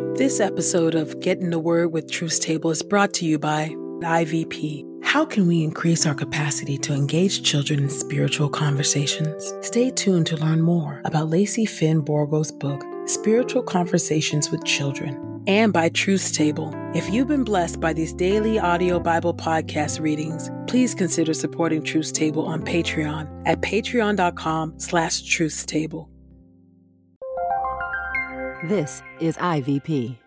This episode of Get in the Word with Truth Table is brought to you by IVP. How can we increase our capacity to engage children in spiritual conversations? Stay tuned to learn more about Lacy Finn Borgo's book, Spiritual Conversations with Children and by Truth Table. If you've been blessed by these daily audio Bible podcast readings, please consider supporting Truth Table on Patreon at patreon.com slash truthstable. This is IVP.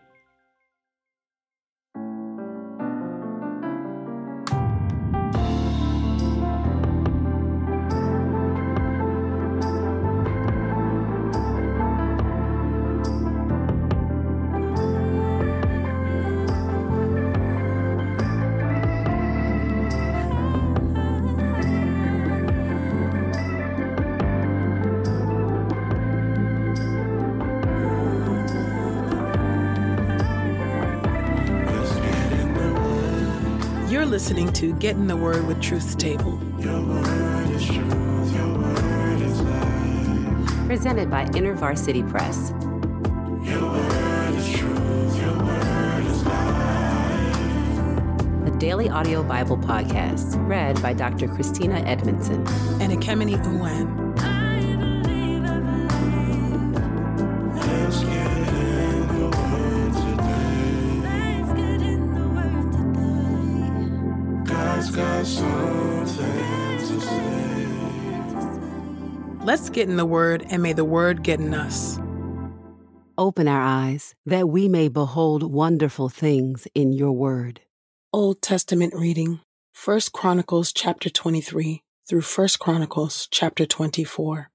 Listening to Get in the Word with Truth Table. Presented by InterVarsity Press. The Daily Audio Bible Podcast, read by Dr. Christina Edmondson. And Ekemini Uwan. Let's get in the Word, and may the Word get in us. Open our eyes that we may behold wonderful things in your word. Old Testament reading, 1 Chronicles chapter 23 through 1 Chronicles chapter 24.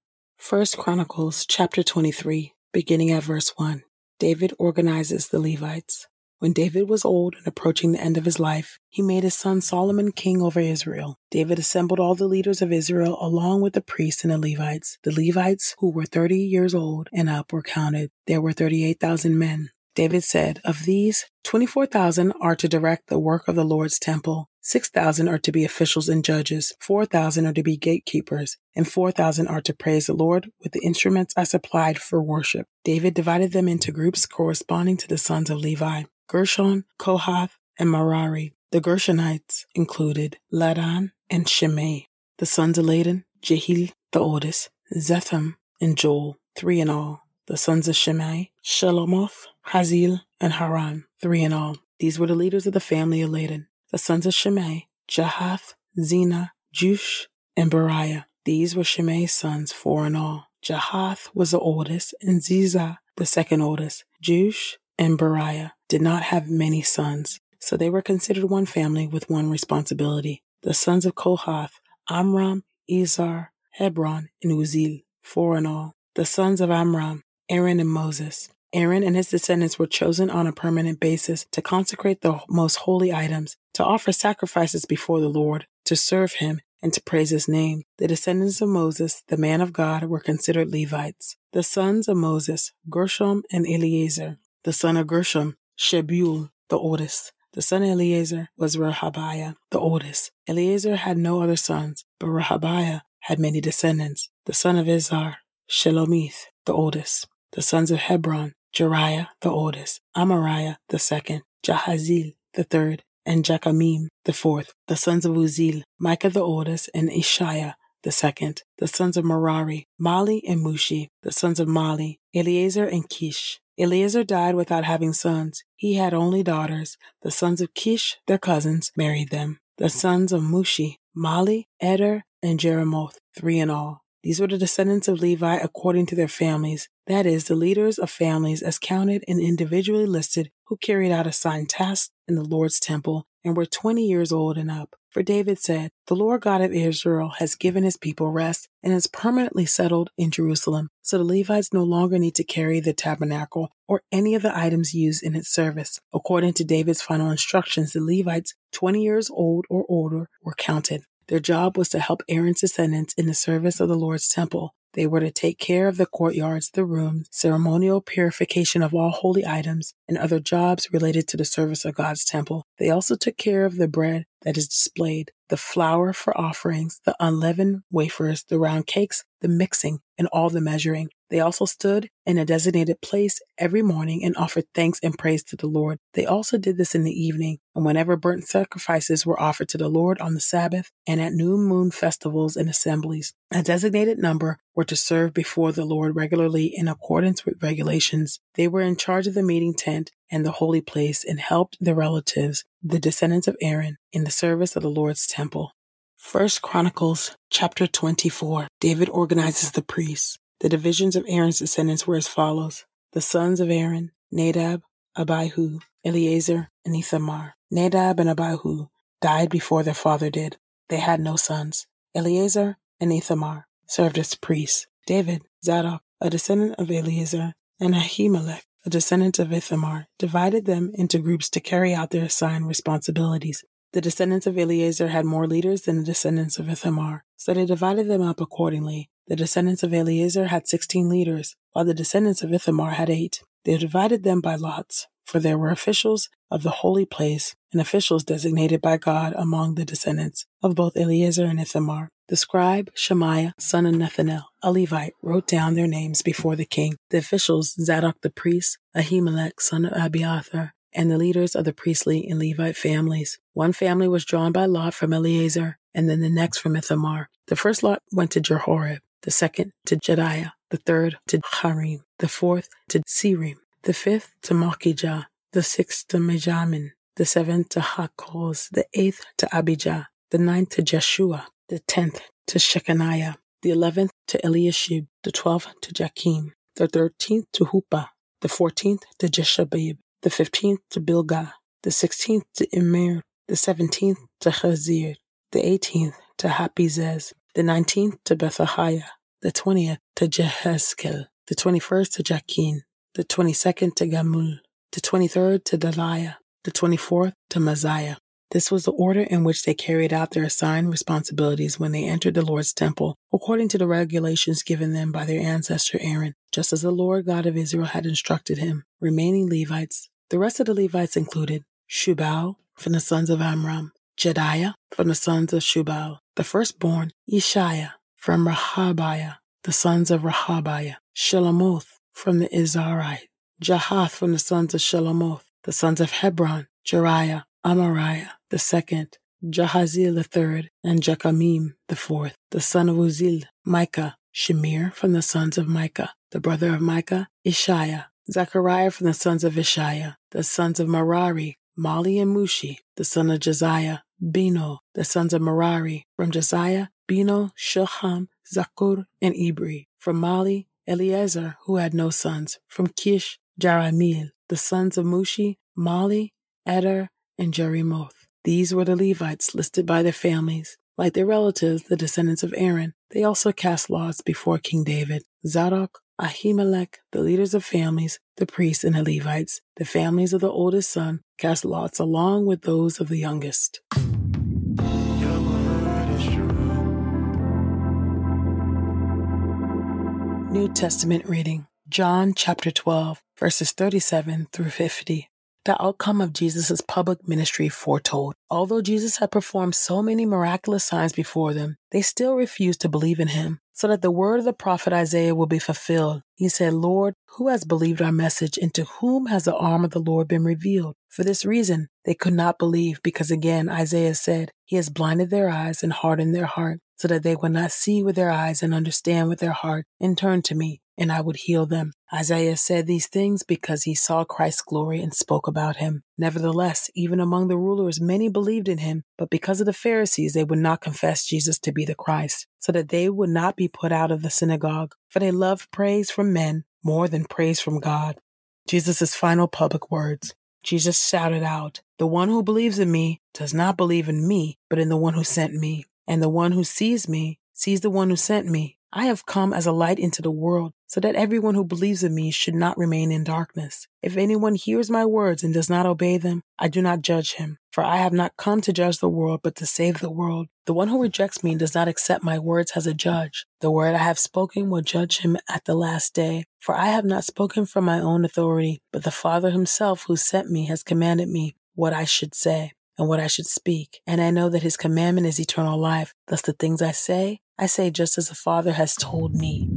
1 Chronicles chapter 23, beginning at verse 1. David organizes the Levites. When David was old and approaching the end of his life, he made his son Solomon king over Israel. David assembled all the leaders of Israel along with the priests and the Levites. The Levites, who were 30 years old and up, were counted. There were 38,000 men. David said, Of these, 24,000 are to direct the work of the Lord's temple, 6,000 are to be officials and judges, 4,000 are to be gatekeepers, and 4,000 are to praise the Lord with the instruments I supplied for worship. David divided them into groups corresponding to the sons of Levi. Gershon, Kohath, and Merari. The Gershonites included Ladan and Shimei. The sons of Ladan, Jehiel, the oldest, Zetham, and Joel, three in all. The sons of Shimei, Shelomoth, Haziel, and Haran, three in all. These were the leaders of the family of Ladan. The sons of Shimei, Jahath, Zina, Jeush, and Beriah. These were Shimei's sons, four in all. Jahath was the oldest, and Zizah, the second oldest. Jeush and Beriah did not have many sons, so they were considered one family with one responsibility. The sons of Kohath, Amram, Izhar, Hebron, and Uzziel, four in all. The sons of Amram, Aaron and Moses. Aaron and his descendants were chosen on a permanent basis to consecrate the most holy items, to offer sacrifices before the Lord, to serve him, and to praise his name. The descendants of Moses, the man of God, were considered Levites. The sons of Moses, Gershom and Eleazar. The son of Gershom, Shebuel, the oldest. The son of Eleazar was Rehabiah, the oldest. Eleazar had no other sons, but Rehabiah had many descendants. The son of Izhar, Shelomith, the oldest. The sons of Hebron, Jeriah, the oldest. Amariah, the second. Jahaziel, the third. And Jekameam, the fourth. The sons of Uzziel, Micah, the oldest, and Isshiah, the second. The sons of Merari, Mahli and Mushi. The sons of Mahli, Eleazar and Kish. Eleazar died without having sons. He had only daughters. The sons of Kish, their cousins, married them. The sons of Mushi, Mahli, Eder, and Jeremoth, three in all. These were the descendants of Levi according to their families, that is, the leaders of families as counted and individually listed who carried out assigned tasks in the Lord's temple and were 20 years old and up. For David said, The Lord God of Israel has given his people rest and has permanently settled in Jerusalem. So the Levites no longer need to carry the tabernacle or any of the items used in its service. According to David's final instructions, the Levites, 20 years old or older, were counted. Their job was to help Aaron's descendants in the service of the Lord's temple. They were to take care of the courtyards, the rooms, ceremonial purification of all holy items, and other jobs related to the service of God's temple. They also took care of the bread that is displayed, the flour for offerings, the unleavened wafers, the round cakes, the mixing, and all the measuring. They also stood in a designated place every morning and offered thanks and praise to the Lord. They also did this in the evening, and whenever burnt sacrifices were offered to the Lord on the Sabbath, and at new moon festivals and assemblies. A designated number were to serve before the Lord regularly in accordance with regulations. They were in charge of the meeting tent and the holy place and helped their relatives, the descendants of Aaron, in the service of the Lord's temple. First Chronicles chapter 24. David organizes the priests. The divisions of Aaron's descendants were as follows the sons of Aaron, Nadab, Abihu, Eleazar, and Ithamar. Nadab and Abihu died before their father did. They had no sons. Eleazar and Ithamar served as priests. David, Zadok, a descendant of Eleazar, and Ahimelech, a descendant of Ithamar, divided them into groups to carry out their assigned responsibilities. The descendants of Eleazar had more leaders than the descendants of Ithamar, so they divided them up accordingly. The descendants of Eleazar had sixteen leaders, while the descendants of Ithamar had eight. They divided them by lots, for there were officials of the holy place and officials designated by God among the descendants of both Eleazar and Ithamar. The scribe Shemaiah, son of Nethanel, a Levite, wrote down their names before the king. The officials Zadok the priest, Ahimelech, son of Abiathar, and the leaders of the priestly and Levite families. One family was drawn by lot from Eleazar, and then the next from Ithamar. The first lot went to Jehoram, the second to Jedaiah, the third to Harim, the fourth to Seorim, the fifth to Malchijah, the sixth to Mijamin, the seventh to Hakkoz, the eighth to Abijah, the ninth to Jeshua, the tenth to Shecaniah, the eleventh to Eliashib, the twelfth to Jakim, the thirteenth to Huppah, the fourteenth to Jeshebeab, the fifteenth to Bilgah, the sixteenth to Immer, the seventeenth to Chazir, the eighteenth to Happizzez, the nineteenth to Pethahiah, the twentieth to Jehezkel, the twenty-first to Jakin, the twenty-second to Gamul, the twenty-third to Delaiah, the twenty-fourth to Maaziah. This was the order in which they carried out their assigned responsibilities when they entered the Lord's temple, according to the regulations given them by their ancestor Aaron, just as the Lord God of Israel had instructed him. Remaining Levites. The rest of the Levites included Shubael from the sons of Amram, Jedaiah from the sons of Shubael, the firstborn, Isshiah from Rehabiah, the sons of Rehabiah, Shelomoth from the Izharite, Jahath from the sons of Shelomoth, the sons of Hebron, Jeriah, Amariah the second, Jahaziel the third, and Jekameam the fourth, the son of Uzziel, Micah, Shamir from the sons of Micah, the brother of Micah, Isshiah, Zechariah from the sons of Isshiah, the sons of Merari, Mahli and Mushi, the son of Josiah, Beno, the sons of Merari, from Josiah, Beno, Shoham, Zaccur, and Ibri, from Mahli, Eleazar, who had no sons, from Kish, Jerahmeel, the sons of Mushi, Mahli, Eder, and Jerimoth. These were the Levites listed by their families. Like their relatives, the descendants of Aaron, they also cast lots before King David. Zadok, Ahimelech, the leaders of families, the priests, and the Levites, the families of the oldest son, cast lots along with those of the youngest. New Testament reading John chapter 12, verses 37 through 50 the outcome of Jesus' public ministry foretold. Although Jesus had performed so many miraculous signs before them, they still refused to believe in him, so that the word of the prophet Isaiah will be fulfilled. He said, Lord, who has believed our message, and to whom has the arm of the Lord been revealed? For this reason, they could not believe, because again Isaiah said, He has blinded their eyes and hardened their heart, so that they would not see with their eyes and understand with their heart, and turn to me, and I would heal them. Isaiah said these things because he saw Christ's glory and spoke about him. Nevertheless, even among the rulers, many believed in him, but because of the Pharisees, they would not confess Jesus to be the Christ, so that they would not be put out of the synagogue, for they loved praise from men more than praise from God. Jesus' final public words. Jesus shouted out, The one who believes in me does not believe in me, but in the one who sent me. And the one who sees me sees the one who sent me. I have come as a light into the world, so that everyone who believes in me should not remain in darkness. If anyone hears my words and does not obey them, I do not judge him. For I have not come to judge the world, but to save the world. The one who rejects me and does not accept my words as a judge. The word I have spoken will judge him at the last day. For I have not spoken from my own authority, but the Father himself who sent me has commanded me what I should say and what I should speak. And I know that his commandment is eternal life. Thus the things I say, I say, just as the Father has told me.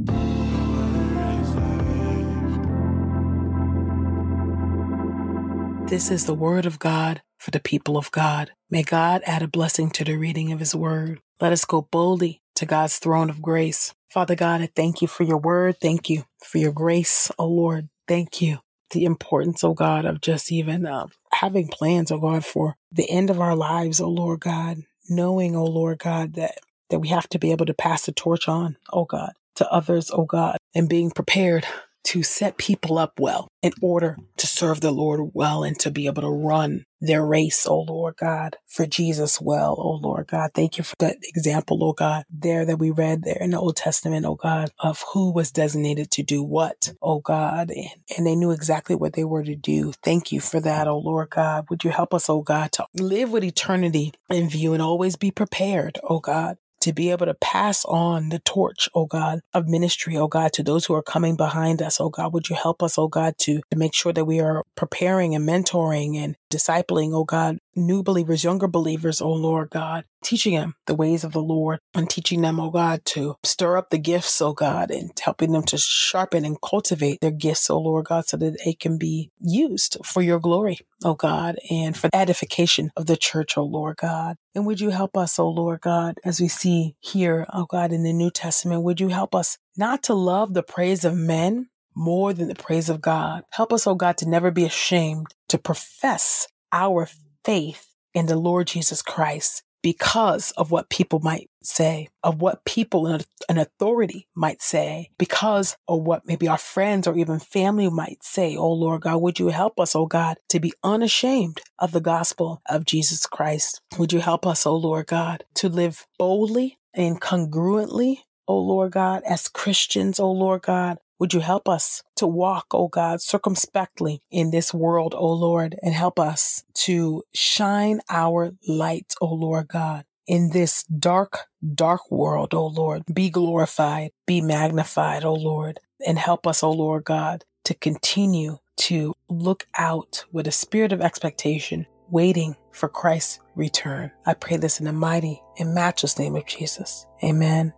This is the word of God for the people of God. May God add a blessing to the reading of his word. Let us go boldly to God's throne of grace. Father God, I thank you for your word. Thank you for your grace, oh Lord. Thank you. The importance, oh God, of just even uh, having plans, oh God, for the end of our lives, oh Lord God, knowing, oh Lord God, that that we have to be able to pass the torch on, oh God, to others, oh God, and being prepared to set people up well in order to serve the Lord well and to be able to run their race, oh Lord God, for Jesus well, oh Lord God. Thank you for that example, oh God, there that we read there in the Old Testament, oh God, of who was designated to do what, oh God, and, and they knew exactly what they were to do. Thank you for that, oh Lord God. Would you help us, oh God, to live with eternity in view and always be prepared, oh God, to be able to pass on the torch, oh God, of ministry, oh God, to those who are coming behind us, oh God. Would you help us, oh God, to, to make sure that we are preparing and mentoring and discipling, oh God, new believers, younger believers, oh Lord God, teaching them the ways of the Lord and teaching them, oh God, to stir up the gifts, oh God, and helping them to sharpen and cultivate their gifts, O Lord God, so that they can be used for your glory, O God, and for the edification of the church, O Lord God. And would you help us, O Lord God, as we see here, O God, in the New Testament, would you help us not to love the praise of men, more than the praise of God. Help us, oh God, to never be ashamed to profess our faith in the Lord Jesus Christ because of what people might say, of what people in an authority might say, because of what maybe our friends or even family might say. Oh Lord God, would you help us, oh God, to be unashamed of the gospel of Jesus Christ? Would you help us, oh Lord God, to live boldly and congruently, oh Lord God, as Christians, oh Lord God, would you help us to walk, oh God, circumspectly in this world, oh Lord, and help us to shine our light, oh Lord God, in this dark, dark world, oh Lord. Be glorified, be magnified, oh Lord, and help us, oh Lord God, to continue to look out with a spirit of expectation, waiting for Christ's return. I pray this in the mighty and matchless name of Jesus. Amen.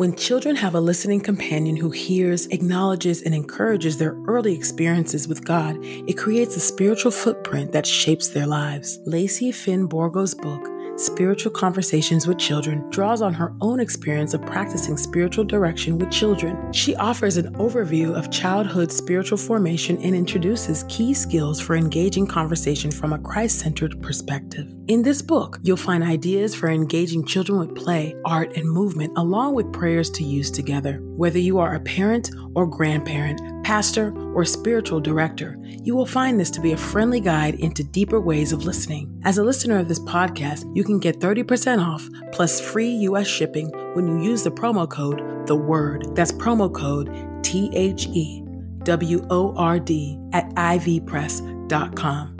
When children have a listening companion who hears, acknowledges, and encourages their early experiences with God, it creates a spiritual footprint that shapes their lives. Lacy Finn Borgo's book, Spiritual Conversations with Children draws on her own experience of practicing spiritual direction with children. She offers an overview of childhood spiritual formation and introduces key skills for engaging conversation from a Christ centered perspective. In this book, you'll find ideas for engaging children with play, art, and movement, along with prayers to use together. Whether you are a parent or grandparent, pastor, or spiritual director, you will find this to be a friendly guide into deeper ways of listening. As a listener of this podcast, you can get 30% off plus free US shipping when you use the promo code The Word. That's promo code T H E W O R D at ivpress.com.